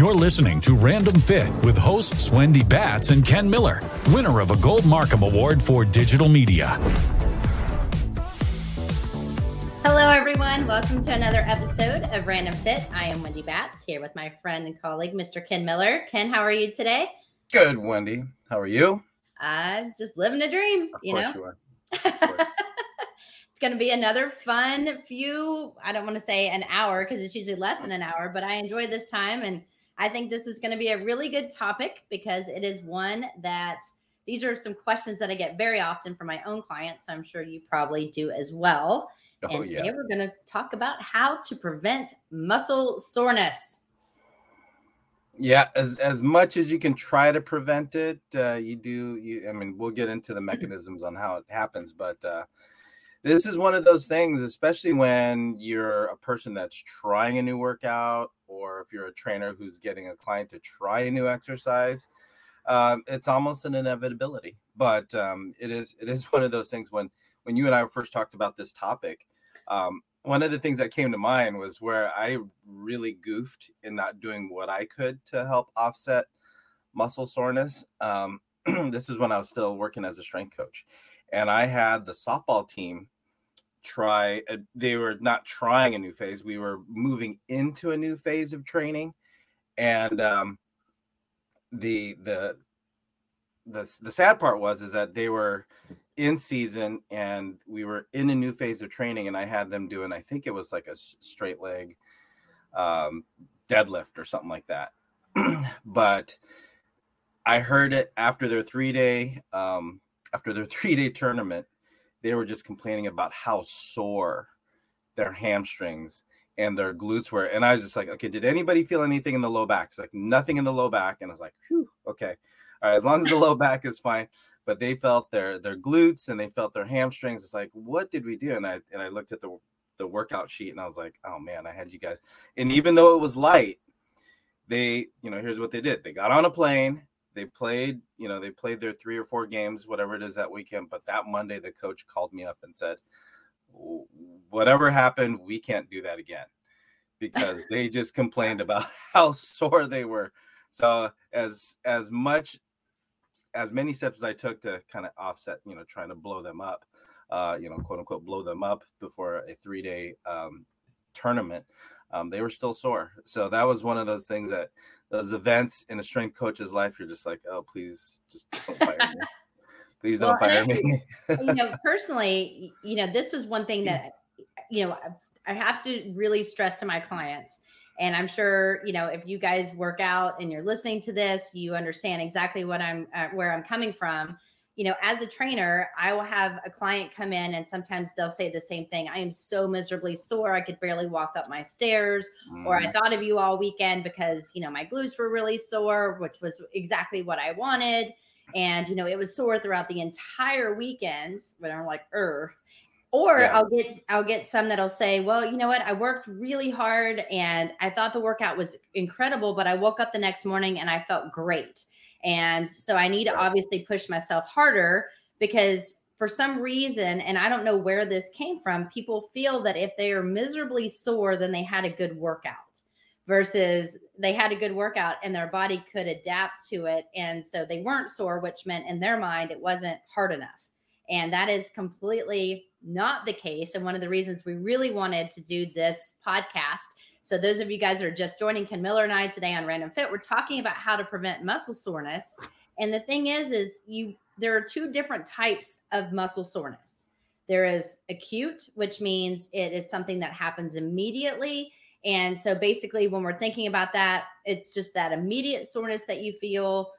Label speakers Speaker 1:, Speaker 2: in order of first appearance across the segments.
Speaker 1: You're listening to Random Fit with hosts Wendy Batts and Ken Miller, winner of a Gold MarCom Award for Digital Media.
Speaker 2: Hello, everyone. Welcome to another episode of Random Fit. I am Wendy Batts here with my friend and colleague, Mr. Ken Miller. Ken, how are you today?
Speaker 3: Good, Wendy. How are you?
Speaker 2: I'm just living a dream.
Speaker 3: Of
Speaker 2: you
Speaker 3: course
Speaker 2: know,
Speaker 3: you are.
Speaker 2: it's going to be another fun few. I don't want to say an hour because it's usually less than an hour, but I enjoy this time and I think this is going to be a really good topic because it is one that these are some questions that I get very often from my own clients. So I'm sure you probably do as well.
Speaker 3: Oh,
Speaker 2: and today
Speaker 3: yeah.
Speaker 2: we're going to talk about how to prevent muscle soreness.
Speaker 3: Yeah, as as much as you can try to prevent it, uh, you do. You, I mean, we'll get into the mechanisms on how it happens, but uh, this is one of those things, especially when you're a person that's trying a new workout, or if you're a trainer who's getting a client to try a new exercise. Um, it's almost an inevitability, but um, it is it is one of those things when when you and I first talked about this topic. Um, one of the things that came to mind was where I really goofed in not doing what I could to help offset muscle soreness. Um, this was when I was still working as a strength coach, and I had the softball team try. A, they were not trying a new phase; we were moving into a new phase of training, and um, the the the the sad part was is that they were in season and we were in a new phase of training and i had them doing i think it was like a straight leg um, deadlift or something like that but i heard it after their three day um, after their three day tournament they were just complaining about how sore their hamstrings and their glutes were and i was just like okay did anybody feel anything in the low back it's like nothing in the low back and i was like Whew, okay all right as long as the low back is fine but they felt their their glutes and they felt their hamstrings. It's like, what did we do? And I and I looked at the the workout sheet and I was like, oh man, I had you guys. And even though it was light, they, you know, here's what they did. They got on a plane, they played, you know, they played their three or four games, whatever it is that weekend. But that Monday, the coach called me up and said, whatever happened, we can't do that again. Because they just complained about how sore they were. So as as much as many steps as I took to kind of offset, you know, trying to blow them up, uh, you know, quote unquote, blow them up before a three day um, tournament, um, they were still sore. So that was one of those things that those events in a strength coach's life, you're just like, oh, please just don't fire me. Please don't
Speaker 2: Well,
Speaker 3: fire me.
Speaker 2: you know, personally, you know, this was one thing that, you know, I have to really stress to my clients. And I'm sure, you know, if you guys work out and you're listening to this, you understand exactly what I'm, uh, where I'm coming from. You know, as a trainer, I will have a client come in and sometimes they'll say the same thing. I am so miserably sore. I could barely walk up my stairs. Or I
Speaker 3: Mm,
Speaker 2: thought of you all weekend because, you know, my glutes were really sore, which was exactly what I wanted and you know it was sore throughout the entire weekend but i'm like er or
Speaker 3: Yeah.
Speaker 2: i'll get i'll get some that'll say well you know what i worked really hard and i thought the workout was incredible but i woke up the next morning and i felt great and so i need to obviously push myself harder because for some reason and i don't know where this came from people feel that if they are miserably sore then they had a good workout versus they had a good workout and their body could adapt to it. And so they weren't sore, which meant in their mind it wasn't hard enough. And that is completely not the case. And one of the reasons we really wanted to do this podcast. So, those of you guys that are just joining Ken Miller and I today on Random Fit, we're talking about how to prevent muscle soreness. And the thing is, is you there are two different types of muscle soreness. There is acute, which means it is something that happens immediately and so basically, when we're thinking about that, it's just that immediate soreness that you feel.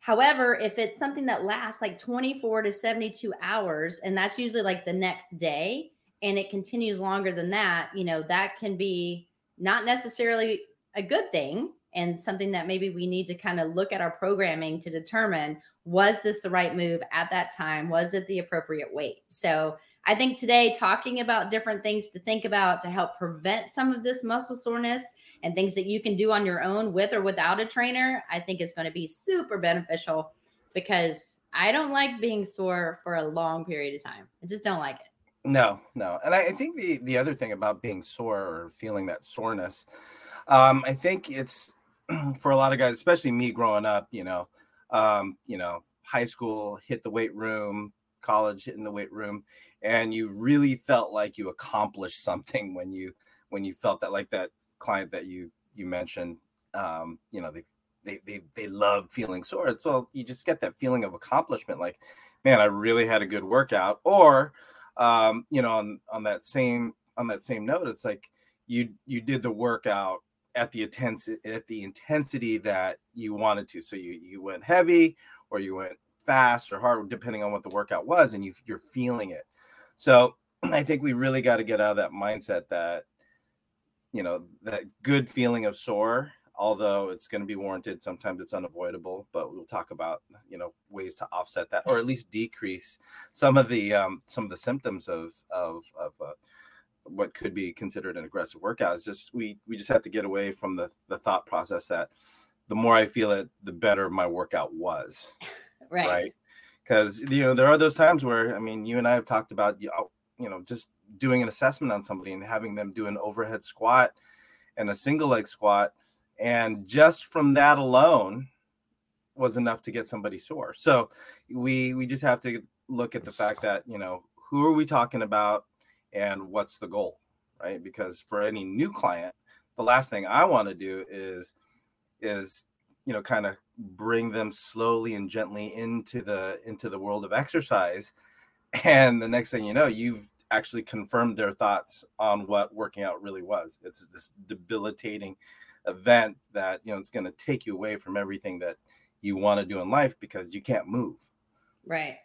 Speaker 2: However, if it's something that lasts like 24 to 72 hours, and that's usually like the next day, and it continues longer than that, you know, that can be not necessarily a good thing and something that maybe we need to kind of look at our programming to determine was this the right move at that time? Was it the appropriate weight? So, I think today, talking about different things to think about to help prevent some of this muscle soreness and things that you can do on your own with or without a trainer, I think is going to be super beneficial because I don't like being sore for a long period of time. I just don't like it.
Speaker 3: No, no. And I, I think the the other thing about being sore or feeling that soreness, um, I think it's for a lot of guys, especially me growing up, you know, um, you know, high school hit the weight room, college hit in the weight room, and you really felt like you accomplished something when you when you felt that like that client that you you mentioned, um, you know, they they they they love feeling sore. So you just get that feeling of accomplishment, like, man, I really had a good workout. Or, um, you know, on on that same on that same note, it's like you you did the workout at the intensity at the intensity that you wanted to. So you you went heavy or you went fast or hard, depending on what the workout was, and you you're feeling it. So I think we really got to get out of that mindset that you know that good feeling of sore although it's going to be warranted sometimes it's unavoidable but we'll talk about you know ways to offset that or at least decrease some of the um, some of the symptoms of of of uh, what could be considered an aggressive workout. Is just we we just have to get away from the the thought process that the more i feel it the better my workout was
Speaker 2: right.
Speaker 3: right? Because you know there are those times where i mean you and i have talked about you know just doing an assessment on somebody and having them do an overhead squat and a single leg squat and just from that alone was enough to get somebody sore. So we we just have to look at the fact that you know who are we talking about and what's the goal right? Because for any new client the last thing i want to do is is you know kind of bring them slowly and gently into the into the world of exercise. And the next thing you know you've actually confirmed their thoughts on what working out really was. It's this debilitating event that you know it's going to take you away from everything that you want to do in life because you can't move
Speaker 2: right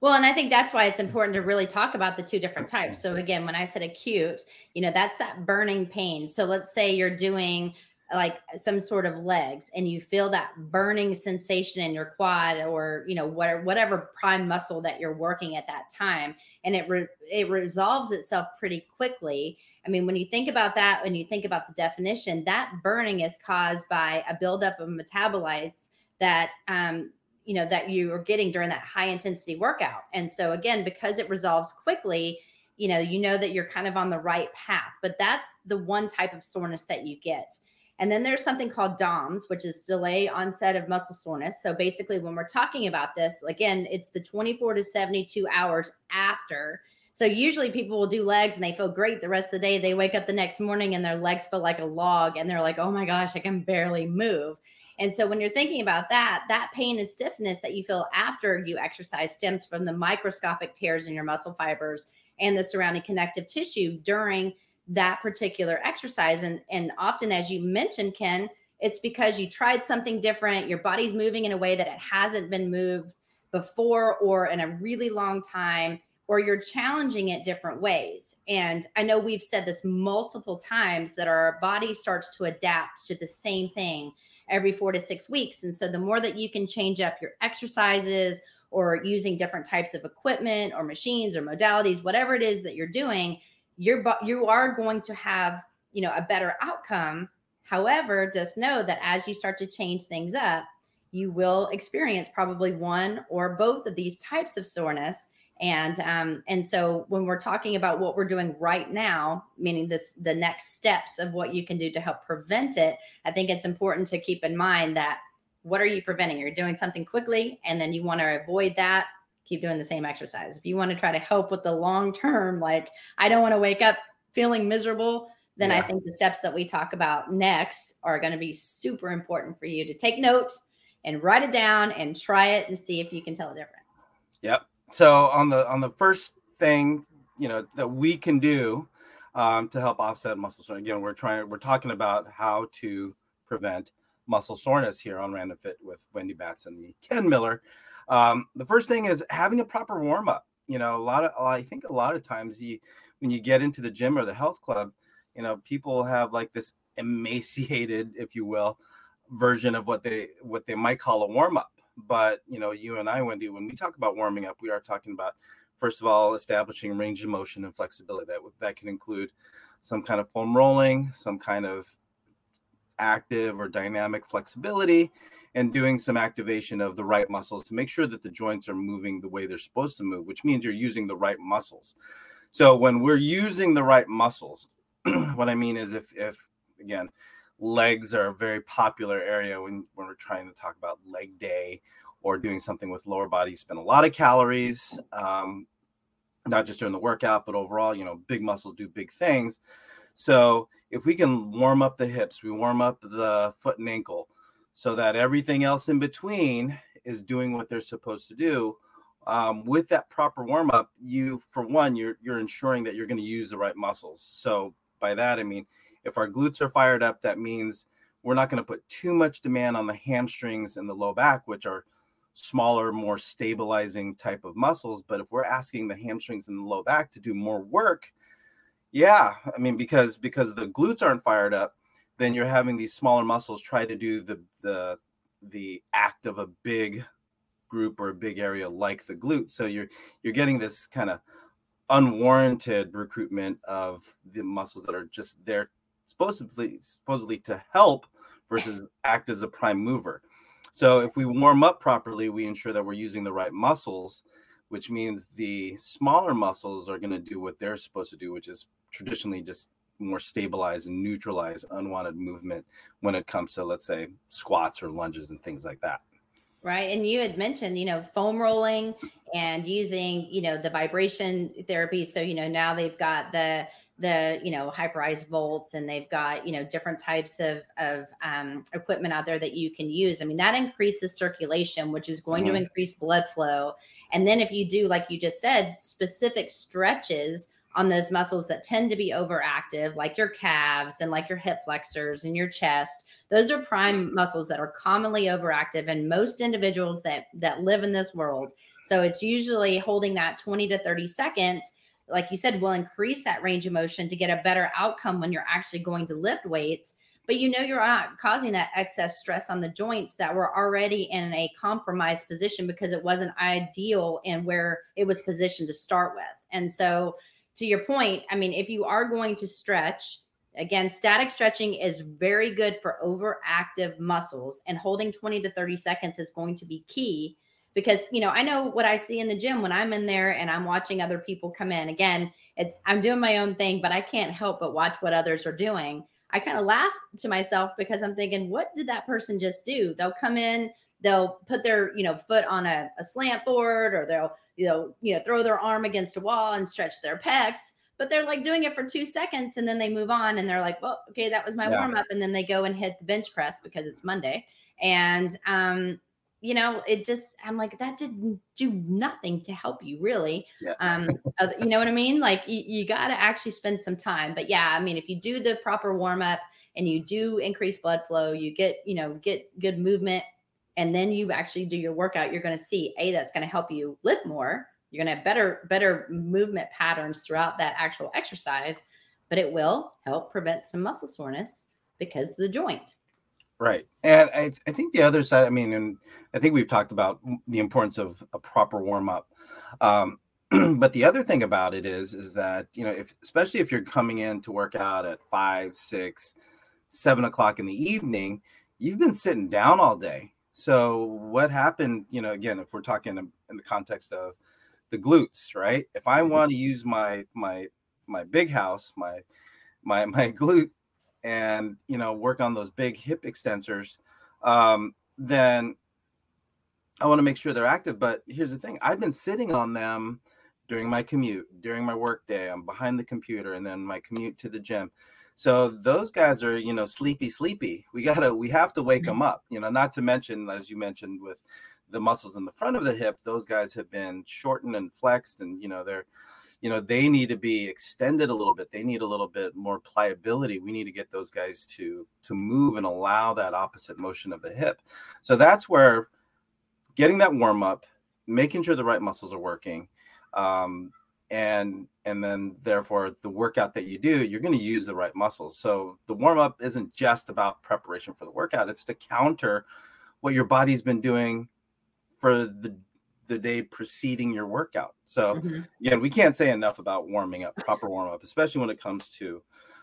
Speaker 2: well, and I think that's why it's important to really talk about the two different types. So again, when I said acute, you know, that's that burning pain. So let's say you're doing like some sort of legs and you feel that burning sensation in your quad or you know whatever whatever prime muscle that you're working at that time and it re- it resolves itself pretty quickly. I mean when you think about that when you think about the definition that burning is caused by a buildup of metabolites that um, you know that you are getting during that high intensity workout. And so again because it resolves quickly you know you know that you're kind of on the right path but that's the one type of soreness that you get and then there's something called DOMS, which is delay onset of muscle soreness. So basically, when we're talking about this, again, it's the 24 to 72 hours after. So usually people will do legs and they feel great the rest of the day. They wake up the next morning and their legs feel like a log and they're like, oh my gosh, I can barely move. And so when you're thinking about that, that pain and stiffness that you feel after you exercise stems from the microscopic tears in your muscle fibers and the surrounding connective tissue during that particular exercise. And, and often, as you mentioned, Ken, it's because you tried something different. Your body's moving in a way that it hasn't been moved before or in a really long time, or you're challenging it different ways. And I know we've said this multiple times that our body starts to adapt to the same thing every four to six weeks. And so the more that you can change up your exercises or using different types of equipment or machines or modalities, whatever it is that you're doing, you're you are going to have you know a better outcome. However just know that as you start to change things up you will experience probably one or both of these types of soreness. And um, and so when we're talking about what we're doing right now meaning this the next steps of what you can do to help prevent it i think it's important to keep in mind that what are you preventing? You're doing something quickly and then you want to avoid that keep doing the same exercise. If you want to try to help with the long term, like I don't want to wake up feeling miserable, then yeah. I think the steps that we talk about next are going to be super important for you to take note and write it down and try it and see if you can tell the difference.
Speaker 3: Yep. So on the on the first thing, you know, that we can do um, to help offset muscle soreness. Again, we're trying we're talking about how to prevent muscle soreness here on Random Fit with Wendy Batts and Ken Miller. Um, the first thing is having a proper warm up. You know, a lot of I think a lot of times you when you get into the gym or the health club, you know, people have like this emaciated, if you will, version of what they what they might call a warm up. But you know, you and I, Wendy, when we talk about warming up, we are talking about first of all establishing range of motion and flexibility. That that can include some kind of foam rolling, some kind of active or dynamic flexibility and doing some activation of the right muscles to make sure that the joints are moving the way they're supposed to move, which means you're using the right muscles. So when we're using the right muscles, what I mean is if if again, legs are a very popular area when, when we're trying to talk about leg day or doing something with lower body. spend a lot of calories, um, not just during the workout, but overall, you know, big muscles do big things. So if we can warm up the hips, we warm up the foot and ankle so that everything else in between is doing what they're supposed to do. Um, with that proper warm up, you for one, you're you're ensuring that you're going to use the right muscles. So by that I mean if our glutes are fired up, that means we're not going to put too much demand on the hamstrings and the low back, which are smaller, more stabilizing type of muscles. But if we're asking the hamstrings and the low back to do more work, yeah, I mean because because the glutes aren't fired up, then you're having these smaller muscles try to do the the the act of a big group or a big area like the glutes. So you're you're getting this kind of unwarranted recruitment of the muscles that are just there supposedly supposedly to help versus act as a prime mover. So if we warm up properly, we ensure that we're using the right muscles, which means the smaller muscles are going to do what they're supposed to do, which is traditionally just more stabilize and neutralize unwanted movement when it comes to let's say squats or lunges and things like that.
Speaker 2: Right and you had mentioned you know foam rolling and using you know the vibration therapy. So you know now they've got the the you know hyperized volts and they've got you know different types of of um, equipment out there that you can use. I mean that increases circulation which is going mm-hmm. to increase blood flow. And then if you do like you just said specific stretches on those muscles that tend to be overactive like your calves and like your hip flexors and your chest those are prime muscles that are commonly overactive in most individuals that that live in this world so it's usually holding that 20 to 30 seconds like you said, will increase that range of motion to get a better outcome when you're actually going to lift weights. But you know, you're not causing that excess stress on the joints that were already in a compromised position because it wasn't ideal and where it was positioned to start with. And so, to your point, I mean, if you are going to stretch, again, static stretching is very good for overactive muscles, and holding 20 to 30 seconds is going to be key because you know i know what i see in the gym when i'm in there and i'm watching other people come in. Again it's i'm doing my own thing but i can't help but watch what others are doing. I kind of laugh to myself because i'm thinking what did that person just do? They'll come in they'll put their you know foot on a, a slant board or they'll you know you know throw their arm against a wall and stretch their pecs but they're like doing it for two seconds and then they move on and they're like well okay that was my yeah. warm up and then they go and hit the bench press because it's monday and um you know, it just, I'm like, that didn't do nothing to help you really. Yeah. Um, uh, you know what I mean? Like you, you got to actually spend some time. But yeah, I mean, if you do the proper warm up and you do increase blood flow, you get, you know, get good movement, and then you actually do your workout, you're going to see a that's going to help you lift more. You're going to have better, better movement patterns throughout that actual exercise, but it will help prevent some muscle soreness because the joint.
Speaker 3: Right. And I, I think the other side, I mean, and I think we've talked about the importance of a proper warm up. Um, but the other thing about it is, is that, you know, if, especially if you're coming in to work out at five, six, seven o'clock in the evening, you've been sitting down all day. So what happened, you know, again, if we're talking in the context of the glutes, right? If I mm-hmm. want to use my, my, my big house, my, my, my glute and you know work on those big hip extensors um, then i want to make sure they're active but here's the thing i've been sitting on them during my commute during my work day i'm behind the computer and then my commute to the gym so those guys are you know sleepy sleepy. We gotta we have to wake them mm-hmm. up you know not to mention as you mentioned with the muscles in the front of the hip those guys have been shortened and flexed and you know they're you know they need to be extended a little bit. They need a little bit more pliability. We need to get those guys to to move and allow that opposite motion of the hip. So that's where getting that warm up making sure the right muscles are working um, and and then therefore the workout that you do you're going to use the right muscles so the warm up isn't just about preparation for the workout it's to counter what your body's been doing for the the day preceding your workout. So mm-hmm. again, we can't say enough about warming up, proper warm up, especially when it comes to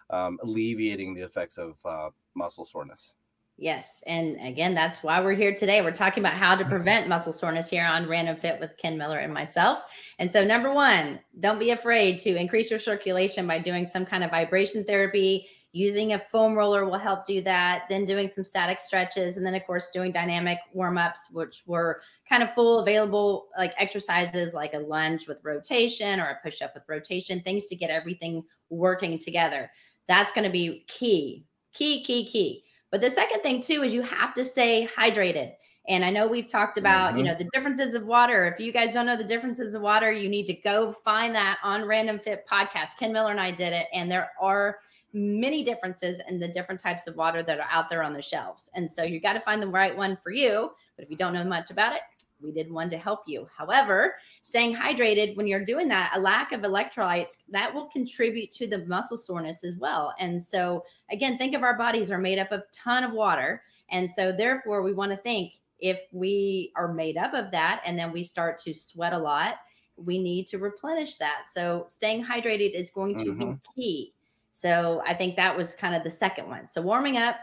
Speaker 3: um, alleviating the effects of uh, muscle soreness.
Speaker 2: Yes. And again, that's why we're here today. We're talking about how to mm-hmm. prevent muscle soreness here on Random Fit with Ken Miller and myself. And so, number one, don't be afraid to increase your circulation by doing some kind of vibration therapy Using a foam roller will help do that. Then doing some static stretches. And then, of course, doing dynamic warm ups, which were kind of full available like exercises like a lunge with rotation or a push up with rotation, things to get everything working together. That's going to be key, key, key, key. But the second thing, too, is you have to stay hydrated. And I know we've talked about, mm-hmm. you know, the differences of water. If you guys don't know the differences of water, you need to go find that on Random Fit podcast. Ken Miller and I did it, and there are many differences in the different types of water that are out there on the shelves. And so you got to find the right one for you. But if you don't know much about it, we did one to help you. However, staying hydrated when you're doing that, a lack of electrolytes, that will contribute to the muscle soreness as well. And so again, think of our bodies are made up of ton of water. And so therefore we want to think if we are made up of that and then we start to sweat a lot, we need to replenish that. So staying hydrated is going to mm-hmm. be key. So I think that was kind of the second one. So warming up,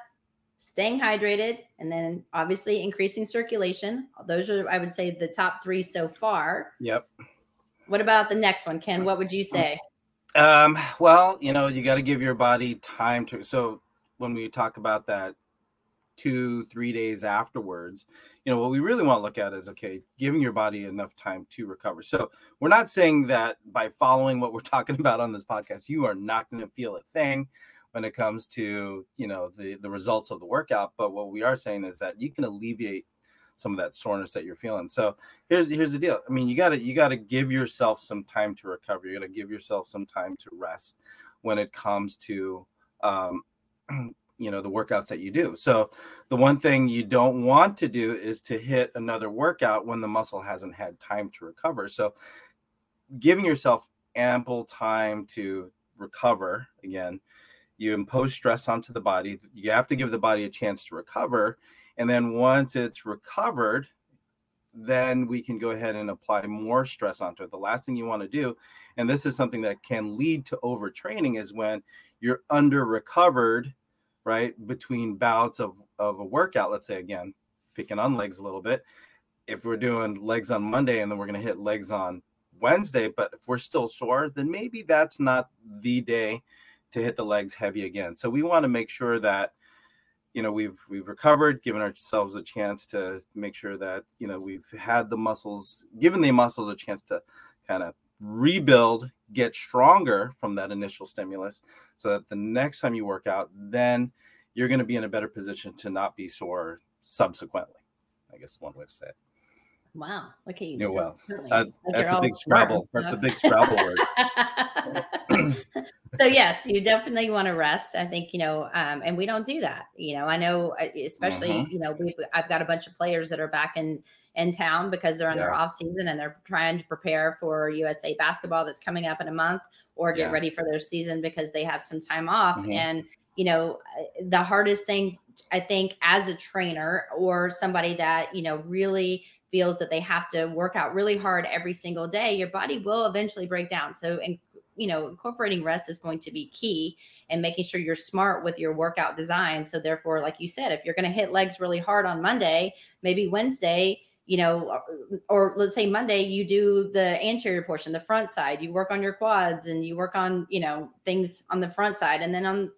Speaker 2: staying hydrated, and then obviously increasing circulation. Those are, I would say, the top three so far.
Speaker 3: Yep.
Speaker 2: What about the next one, Ken? What would you say?
Speaker 3: Um, well, you know, you got to give your body time to. So when we talk about that two, three days afterwards, you know, what we really want to look at is okay, giving your body enough time to recover. So we're not saying that by following what we're talking about on this podcast, you are not going to feel a thing when it comes to you know the the results of the workout but what we are saying is that you can alleviate some of that soreness that you're feeling. So here's here's the deal. I mean you got to you got to give yourself some time to recover. You got to give yourself some time to rest when it comes to um you know the workouts that you do. So the one thing you don't want to do is to hit another workout when the muscle hasn't had time to recover. So giving yourself ample time to recover again you impose stress onto the body you have to give the body a chance to recover and then once it's recovered then we can go ahead and apply more stress onto it. The last thing you want to do and this is something that can lead to overtraining is when you're under recovered right between bouts of, of a workout let's say again picking on legs a little bit. If we're doing legs on monday and then we're going to hit legs on wednesday but if we're still sore then maybe that's not the day to hit the legs heavy again. So we want to make sure that you know we've we've recovered, given ourselves a chance to make sure that you know we've had the muscles, given the muscles a chance to kind of rebuild, get stronger from that initial stimulus, so that the next time you work out, then you're going to be in a better position to not be sore subsequently. I guess one way to say it.
Speaker 2: Wow, look at you.
Speaker 3: Yeah, well, uh, that's a big Scrabble. That's a big Scrabble word.
Speaker 2: so yes, you definitely want to rest. I think you know, um, and we don't do that. You know, I know, especially mm-hmm. you know, we I've got a bunch of players that are back in in town because they're in yeah. their off season and they're trying to prepare for USA basketball that's coming up in a month, or get yeah. ready for their season because they have some time off. Mm-hmm. And you know, uh, the hardest thing I think as a trainer or somebody that you know really feels that they have to work out really hard every single day, your body will eventually break down. So, and you know, incorporating rest is going to be key and making sure you're smart with your workout design. So, therefore, like you said, if you're going to hit legs really hard on Monday, maybe Wednesday, you know, or, or, let's say Monday, you do the anterior portion, the front side, you work on your quads and you work on, you know, things on the front side. And then on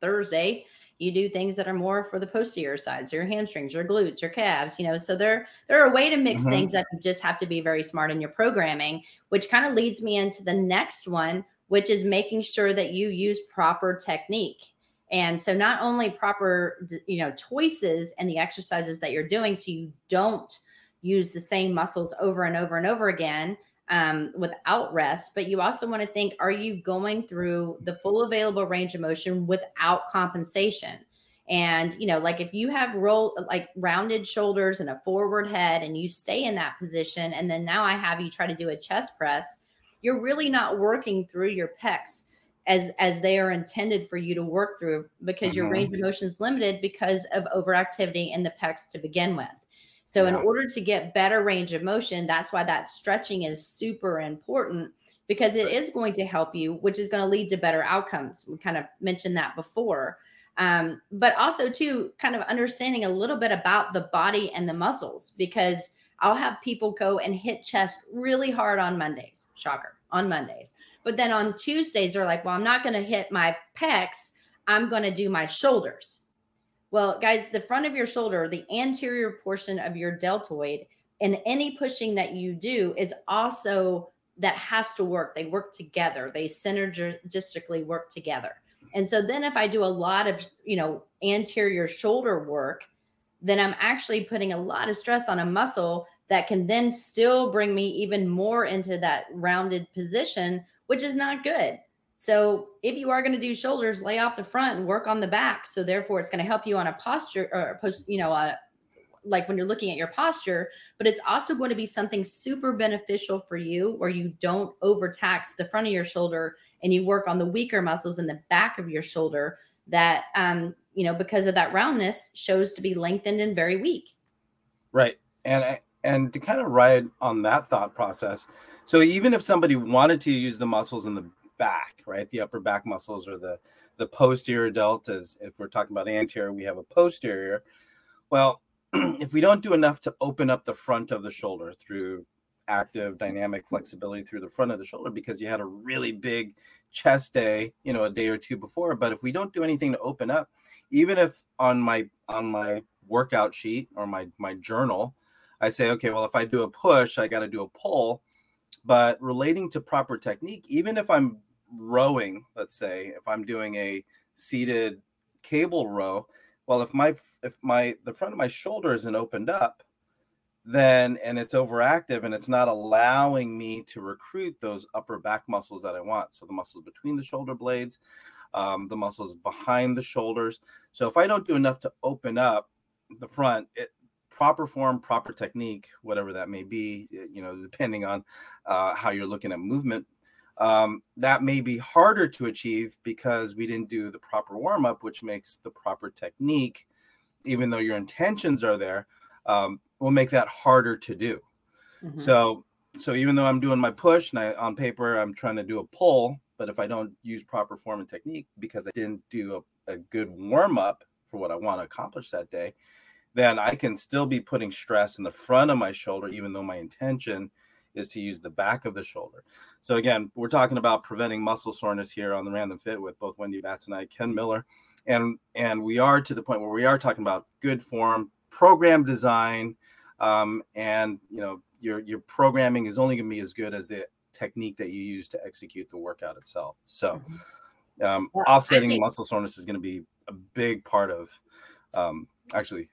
Speaker 2: Thursday, you do things that are more for the posterior sides, your hamstrings, your glutes, your calves, you know. So there, there are a way to mix mm-hmm. things that you just have to be very smart in your programming, which kind of leads me into the next one, which is making sure that you use proper technique. And so not only proper, you know, choices and the exercises that you're doing, so you don't use the same muscles over and over and over again, um, without rest, but you also want to think are you going through the full available range of motion without compensation? And, you know, like if you have roll like rounded shoulders and a forward head and you stay in that position, and then now I have you try to do a chest press, you're really not working through your pecs as as they are intended for you to work through because your mm-hmm. range of motion is limited because of overactivity in the pecs to begin with. So, yeah. in order to get better range of motion, that's why that stretching is super important because it is going to help you, which is going to lead to better outcomes. We kind of mentioned that before. Um, but also, too, kind of understanding a little bit about the body and the muscles because I'll have people go and hit chest really hard on Mondays. Shocker, on Mondays. But then on Tuesdays, they're like, well, I'm not going to hit my pecs. I'm going to do my shoulders. Well, guys, the front of your shoulder, the anterior portion of your deltoid, and any pushing that you do is also that has to work. They work together. They synergistically work together. And so then if I do a lot of, you know, anterior shoulder work, then I'm actually putting a lot of stress on a muscle that can then still bring me even more into that rounded position, which is not good. So if you are going to do shoulders, lay off the front and work on the back. So therefore, it's going to help you on a posture or post, you know, a, like when you're looking at your posture, but it's also going to be something super beneficial for you where you don't overtax the front of your shoulder and you work on the weaker muscles in the back of your shoulder that um you know because of that roundness shows to be lengthened and very weak
Speaker 3: right and and to kind of ride on that thought process so even if somebody wanted to use the muscles in the back right? The upper back muscles or the the posterior deltas if we're talking about anterior we have a posterior. Well if we don't do enough to open up the front of the shoulder through active dynamic flexibility through the front of the shoulder because you had a really big chest day you know a day or two before but if we don't do anything to open up even if on my on my workout sheet or my my journal i say okay well if i do a push i got to do a pull but relating to proper technique even if i'm rowing let's say if i'm doing a seated cable row well if my if my the front of my shoulder isn't opened up then and it's overactive and it's not allowing me to recruit those upper back muscles that I want. So the muscles between the shoulder blades, um, the muscles behind the shoulders. So if I don't do enough to open up the front, it, proper form, proper technique, whatever that may be, you know, depending on uh, how you're looking at movement, um, that may be harder to achieve because we didn't do the proper warm up, which makes the proper technique, even though your intentions are there, um, will make that harder to do. Mm-hmm. So so even though I'm doing my push and I on paper I'm trying to do a pull, but if I don't use proper form and technique because I didn't do a, a good warm up for what I want to accomplish that day, then I can still be putting stress in the front of my shoulder, even though my intention is to use the back of the shoulder. So again, we're talking about preventing muscle soreness here on the Random Fit with both Wendy Batts and I, Ken Miller, and and we are to the point where we are talking about good form, program design, um, and you know your your programming is only going to be as good as the technique that you use to execute the workout itself. So, mm-hmm. um, well, offsetting think- muscle soreness is going to be a big part of um, actually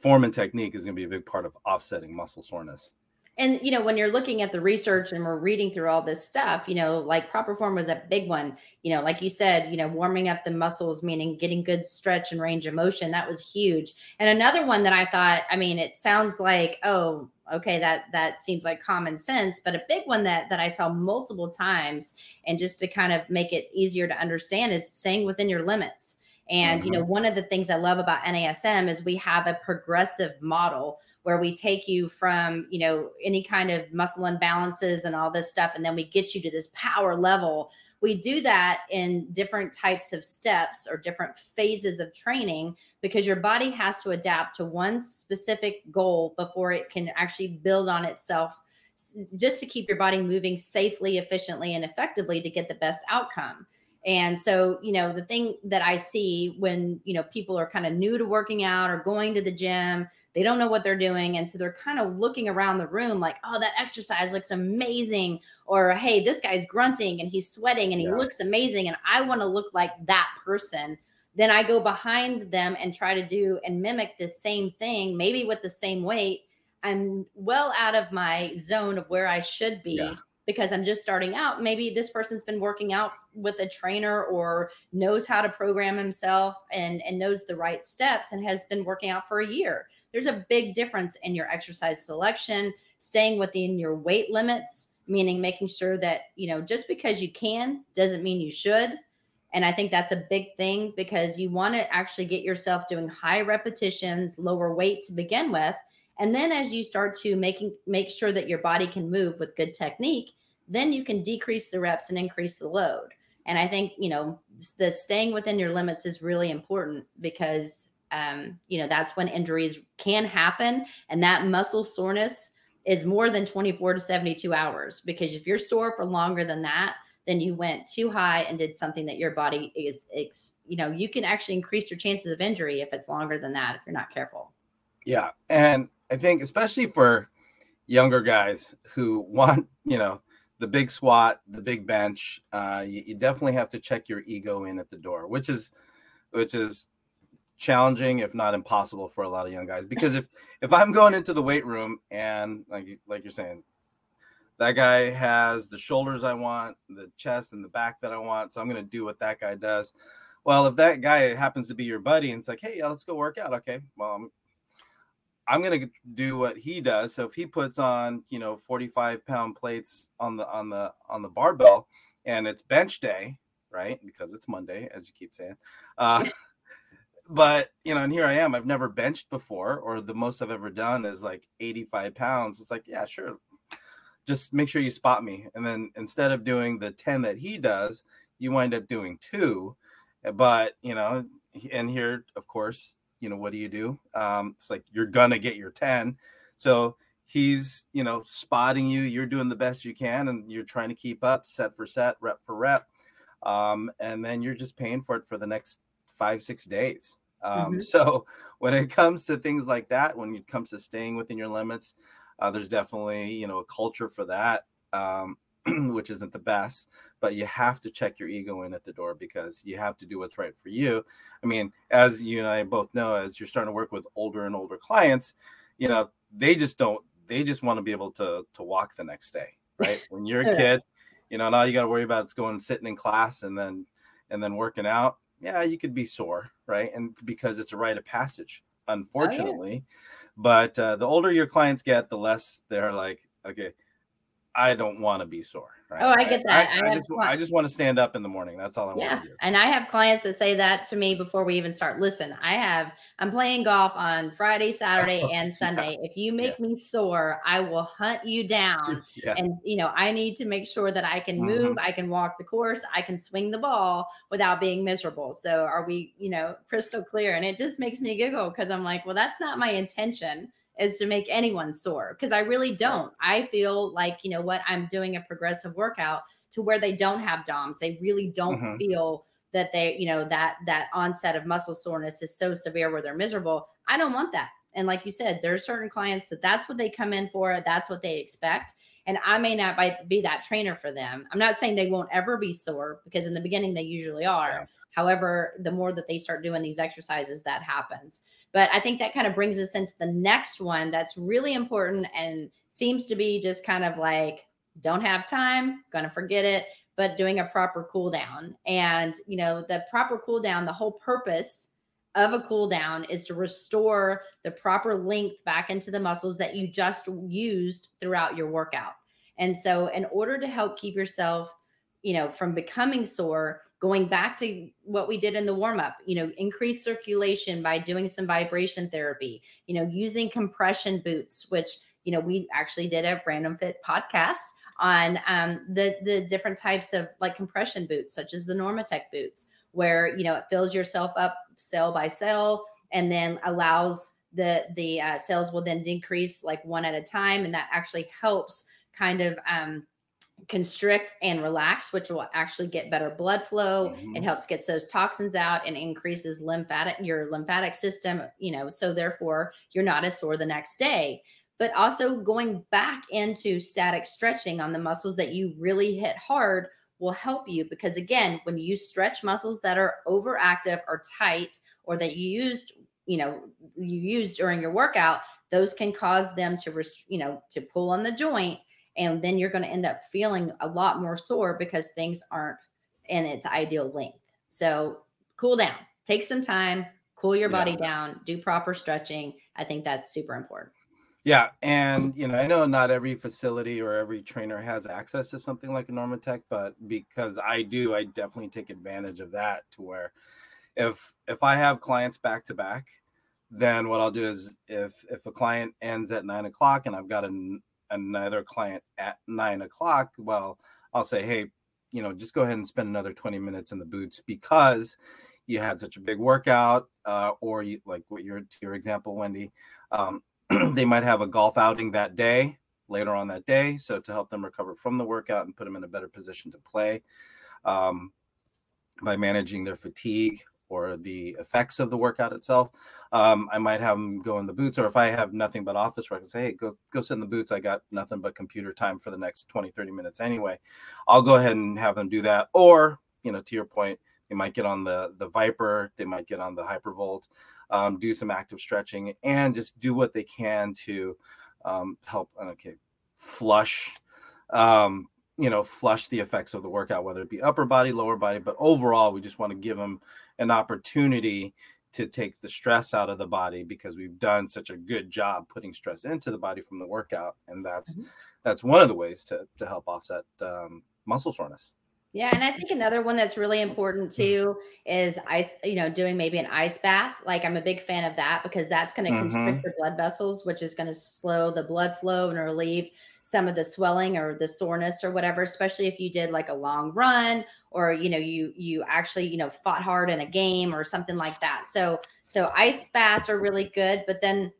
Speaker 3: form and technique is going to be a big part of offsetting muscle soreness
Speaker 2: and you know when you're looking at the research and we're reading through all this stuff you know like proper form was a big one. You know like you said you know warming up the muscles meaning getting good stretch and range of motion that was huge. And another one that i thought i mean it sounds like oh okay that that seems like common sense but a big one that that i saw multiple times and just to kind of make it easier to understand is staying within your limits. And mm-hmm. you know one of the things i love about nasm is we have a progressive model where we take you from you know any kind of muscle imbalances and all this stuff and then we get you to this power level. We do that in different types of steps or different phases of training because your body has to adapt to one specific goal before it can actually build on itself just to keep your body moving safely efficiently and effectively to get the best outcome. And so, you know, the thing that I see when, you know, people are kind of new to working out or going to the gym, they don't know what they're doing. And so they're kind of looking around the room like, oh, that exercise looks amazing. Or, hey, this guy's grunting and he's sweating and he yeah. looks amazing. And I want to look like that person. Then I go behind them and try to do and mimic the same thing, maybe with the same weight. I'm well out of my zone of where I should be. Yeah because I'm just starting out. Maybe this person's been working out with a trainer or knows how to program himself and, and knows the right steps and has been working out for a year. There's a big difference in your exercise selection, staying within your weight limits, meaning making sure that, you know, just because you can doesn't mean you should. And I think that's a big thing because you want to actually get yourself doing high repetitions, lower weight to begin with. And then as you start to making make sure that your body can move with good technique, then you can decrease the reps and increase the load. And I think, you know, the staying within your limits is really important because, um, you know, that's when injuries can happen. And that muscle soreness is more than 24 to 72 hours because if you're sore for longer than that, then you went too high and did something that your body is, you know, you can actually increase your chances of injury if it's longer than that if you're not careful.
Speaker 3: Yeah. And I think, especially for younger guys who want, you know, the big squat, the big bench, uh, you, you definitely have to check your ego in at the door, which is, which is challenging if not impossible for a lot of young guys. Because if if i'm going into the weight room and like like you're saying that guy has the shoulders i want the chest and the back that i want so i'm going to do what that guy does. Well if that guy happens to be your buddy and it's like hey yeah, let's go work out. Okay well i'm, I'm going to do what he does so if he puts on you know 45 pound plates on the on the on the barbell and it's bench day right because it's monday as you keep saying uh but you know, and here I am. I've never benched before, or the most I've ever done is like 85 pounds. It's like, yeah, sure. Just make sure you spot me. And then instead of doing the 10 that he does, you wind up doing two. But you know, and here, of course, you know, what do you do? Um, it's like you're gonna get your 10. So he's, you know, spotting you, you're doing the best you can, and you're trying to keep up set for set, rep for rep. Um, and then you're just paying for it for the next five six days um, mm-hmm. so when it comes to things like that when it comes to staying within your limits uh, there's definitely you know a culture for that um, which isn't the best but you have to check your ego in at the door because you have to do what's right for you i mean as you and i both know as you're starting to work with older and older clients you know they just don't they just want to be able to to walk the next day right when you're a kid you know and all you got to worry about is going sitting in class and then and then working out yeah, you could be sore, right? And because it's a rite of passage, unfortunately. Oh, yeah. But uh, the older your clients get, the less they're like, okay, I don't want to be sore. Right?
Speaker 2: Oh, I get that.
Speaker 3: I, I, I just I just want to stand up in the morning. That's all I yeah. want to do.
Speaker 2: And I have clients that say that to me before we even start. Listen, I have I'm playing golf on Friday, Saturday, and Sunday. yeah. If you make yeah. me sore, I will hunt you down. And you know, I need to make sure that I can move, mm-hmm. I can walk the course, I can swing the ball without being miserable. So are we, you know, crystal clear? And it just makes me giggle because I'm like, well, that's not my intention is to make anyone sore because I really don't. I feel like, you know what, I'm doing a progressive workout to where they don't have DOMs. They really don't mm-hmm. feel that they, you know, that that onset of muscle soreness is so severe where they're miserable. I don't want that. And like you said, there's certain clients that that's what they come in for, that's what they expect. And I may not be that trainer for them. I'm not saying they won't ever be sore because in the beginning they usually are. Yeah. However, the more that they start doing these exercises, that happens. But I think that kind of brings us into the next one that's really important and seems to be just kind of like, don't have time, gonna forget it, but doing a proper cool down. And, you know, the proper cool down, the whole purpose of a cool down is to restore the proper length back into the muscles that you just used throughout your workout. And so, in order to help keep yourself, you know, from becoming sore, going back to what we did in the warm up, you know, increase circulation by doing some vibration therapy, you know, using compression boots, which, you know, we actually did a random fit podcast on um, the the different types of like compression boots, such as the Normatec boots, where you know it fills yourself up cell by cell and then allows the the uh, cells will then decrease like one at a time, and that actually helps kind of um, constrict and relax, which will actually get better blood flow. Mm-hmm. It helps gets those toxins out and increases lymphatic your lymphatic system, you know, so therefore you're not as sore the next day. But also going back into static stretching on the muscles that you really hit hard will help you because again, when you stretch muscles that are overactive or tight or that you used, you know, you used during your workout, those can cause them to, rest, you know, to pull on the joint and then you're going to end up feeling a lot more sore because things aren't in its ideal length. So cool down, take some time, cool your body yeah. down, do proper stretching. I think that's super important.
Speaker 3: Yeah, and you know, I know not every facility or every trainer has access to something like a Normatec, but because I do, I definitely take advantage of that to where if if I have clients back to back, then what I'll do is if if a client ends at nine o'clock and I've got a, another client at nine o'clock, well, I'll say, hey, you know, just go ahead and spend another 20 minutes in the boots because you had such a big workout, uh, or you like what your your example, Wendy. Um, they might have a golf outing that day, later on that day. So to help them recover from the workout and put them in a better position to play um, by managing their fatigue or the effects of the workout itself. Um, I might have them go in the boots, or if I have nothing but office work, I say, hey, go go sit in the boots. I got nothing but computer time for the next 20, 30 minutes anyway. I'll go ahead and have them do that. Or, you know, to your point, they might get on the the Vyper, they might get on the Hypervolt, um, do some active stretching, and just do what they can to um, help. Okay, flush um, you know, flush the effects of the workout, whether it be upper body, lower body. But overall, we just want to give them an opportunity to take the stress out of the body because we've done such a good job putting stress into the body from the workout, and that's mm-hmm. that's one of the ways to to help offset um, muscle soreness.
Speaker 2: Yeah, and I think another one that's really important mm-hmm. too is I, you know, doing maybe an ice bath. Like I'm a big fan of that because that's going to mm-hmm. constrict your blood vessels, which is going to slow the blood flow and relieve some of the swelling or the soreness or whatever. Especially if you did like a long run or you know you you actually you know fought hard in a game or something like that. So so ice baths are really good, but then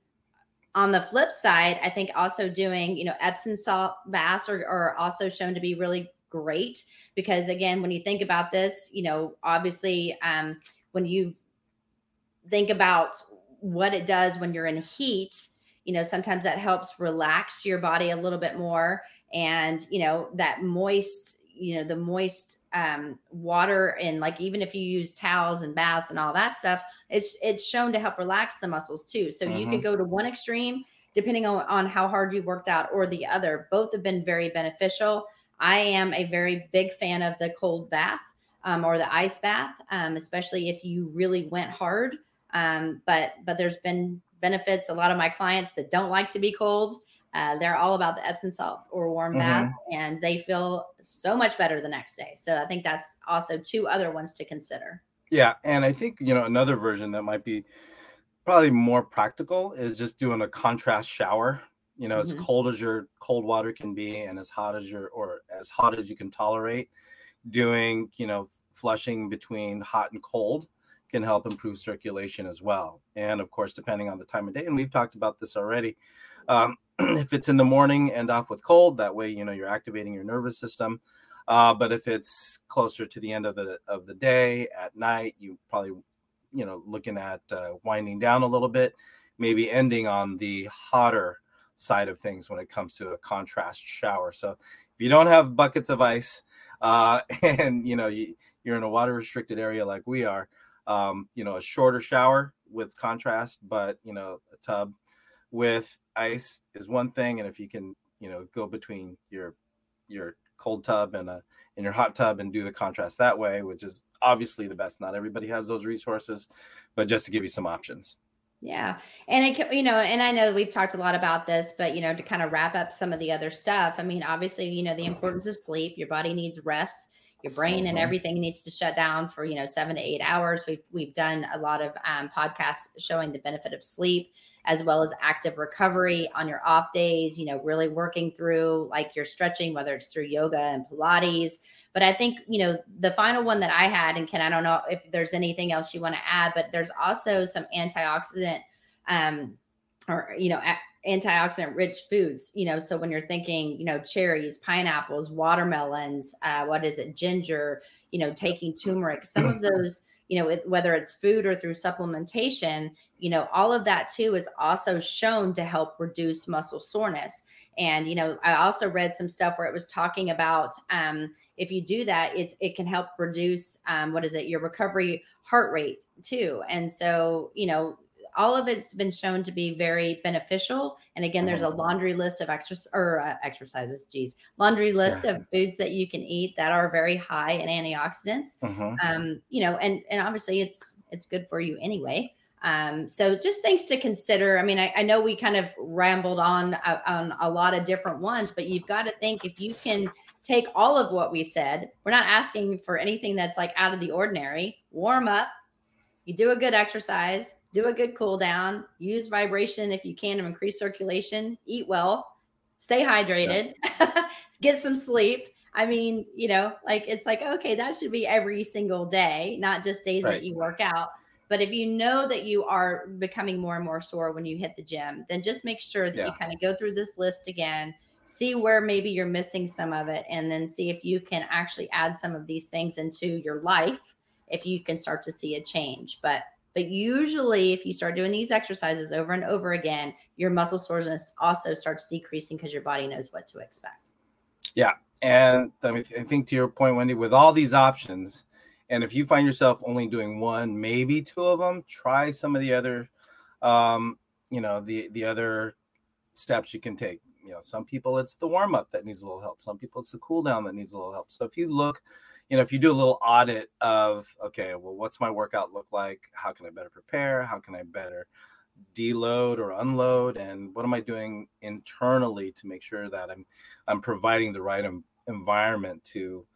Speaker 2: on the flip side, I think also doing you know Epsom salt baths are, are also shown to be really great because again when you think about this you know obviously um, when you think about what it does when you're in heat you know sometimes that helps relax your body a little bit more and you know that moist you know the moist um, water and like even if you use towels and baths and all that stuff it's it's shown to help relax the muscles too so mm-hmm. you could go to one extreme depending on, on how hard you worked out or the other both have been very beneficial I am a very big fan of the cold bath um, or the ice bath, um, especially if you really went hard. Um, but but there's been benefits. A lot of my clients that don't like to be cold, uh, they're all about the Epsom salt or warm mm-hmm. baths, and they feel so much better the next day. So I think that's also two other ones to consider.
Speaker 3: Yeah, and I think you know another version that might be probably more practical is just doing a contrast shower you know, mm-hmm. as cold as your cold water can be and as hot as your or as hot as you can tolerate, doing, you know, flushing between hot and cold can help improve circulation as well. And of course, depending on the time of day, and we've talked about this already. Um, if it's in the morning, end off with cold. That way, you know, you're activating your nervous system. Uh, but if it's closer to the end of the of the day at night, you probably, you know, looking at uh, winding down a little bit, maybe ending on the hotter side of things when it comes to a contrast shower. So if you don't have buckets of ice uh, and you know you, you're in a water restricted area like we are, um, you know a shorter shower with contrast, but you know a tub with ice is one thing, and if you can you know go between your your cold tub and a in your hot tub and do the contrast that way, which is obviously the best. Not everybody has those resources, but just to give you some options.
Speaker 2: Yeah. And it can, you know, and I know we've talked a lot about this, but you know, to kind of wrap up some of the other stuff, I mean, obviously, you know, the importance of sleep, your body needs rest, your brain and mm-hmm. everything needs to shut down for, you know, 7 to 8 hours. We've we've done a lot of um, podcasts showing the benefit of sleep as well as active recovery on your off days, you know, really working through like your stretching whether it's through yoga and pilates but I think, you know, the final one that I had, and Ken, I don't know if there's anything else you want to add, but there's also some antioxidant um, or, you know, antioxidant rich foods, you know, so when you're thinking, you know, cherries, pineapples, watermelons, uh, what is it, ginger, you know, taking turmeric, some of those, you know, whether it's food or through supplementation, you know, all of that too is also shown to help reduce muscle soreness. And you know, I also read some stuff where it was talking about um, if you do that, it's it can help reduce um, what is it your recovery heart rate too. And so you know, all of it's been shown to be very beneficial. And again, there's a mm-hmm. laundry list of exercises or uh, exercises, geez, laundry list yeah. of foods that you can eat that are very high in antioxidants. Mm-hmm. Um, you know, and and obviously it's it's good for you anyway. Um, so just things to consider. I mean, I, I know we kind of rambled on uh, on a lot of different ones, but you've got to think if you can take all of what we said. We're not asking for anything that's like out of the ordinary. Warm up. You do a good exercise, do a good cool down, use vibration if you can to increase circulation, eat well, stay hydrated, yeah. get some sleep. I mean, you know, like it's like, okay, that should be every single day, not just days right. that you work out. But if you know that you are becoming more and more sore when you hit the gym, then just make sure that yeah. you kind of go through this list again. see where maybe you're missing some of it and then see if you can actually add some of these things into your life if you can start to see a change. But but usually if you start doing these exercises over and over again your muscle soreness also starts decreasing because your body knows what to expect.
Speaker 3: Yeah and I, mean, I think to your point wendy with all these options and if you find yourself only doing one maybe two of them try some of the other um you know the the other steps you can take. You know some people it's the warm up that needs a little help. Some people it's the cool down that needs a little help. So if you look you know if you do a little audit of okay well what's my workout look like? How can i better prepare? How can i better deload or unload? And what am i doing internally to make sure that i'm i'm providing the right environment to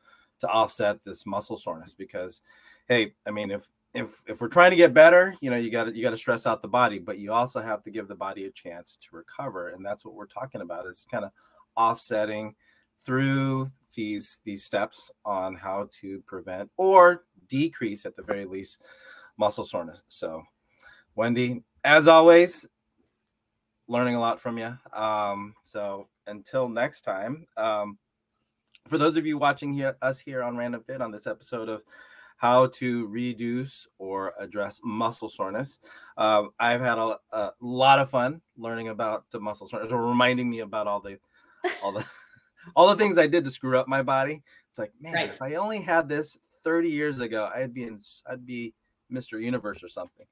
Speaker 3: to offset this muscle soreness? Because hey i mean if if if we're trying to get better, you know, you got you got to stress out the body, but you also have to give the body a chance to recover, and that's what we're talking about is kind of offsetting through these these steps on how to prevent or decrease at the very least muscle soreness. So, Wendy, as always, learning a lot from you. Um, so until next time, um, for those of you watching here us here on Random Fit on this episode of how to reduce or address muscle soreness. Um, I've had a, a, lot of fun learning about the muscle soreness, or reminding me about all the all the all the things I did to screw up my body. It's like, man, right. if I only had this 30 years ago, I'd be in, I'd be Mr. Universe or something.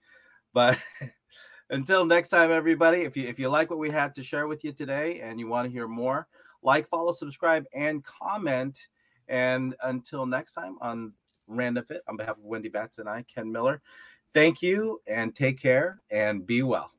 Speaker 3: But until next time, everybody, if you if you like what we had to share with you today and you want to hear more, like, follow, subscribe, and comment. And until next time on Random Fit. On behalf of Wendy Batts and I, Ken Miller, thank you and take care and be well.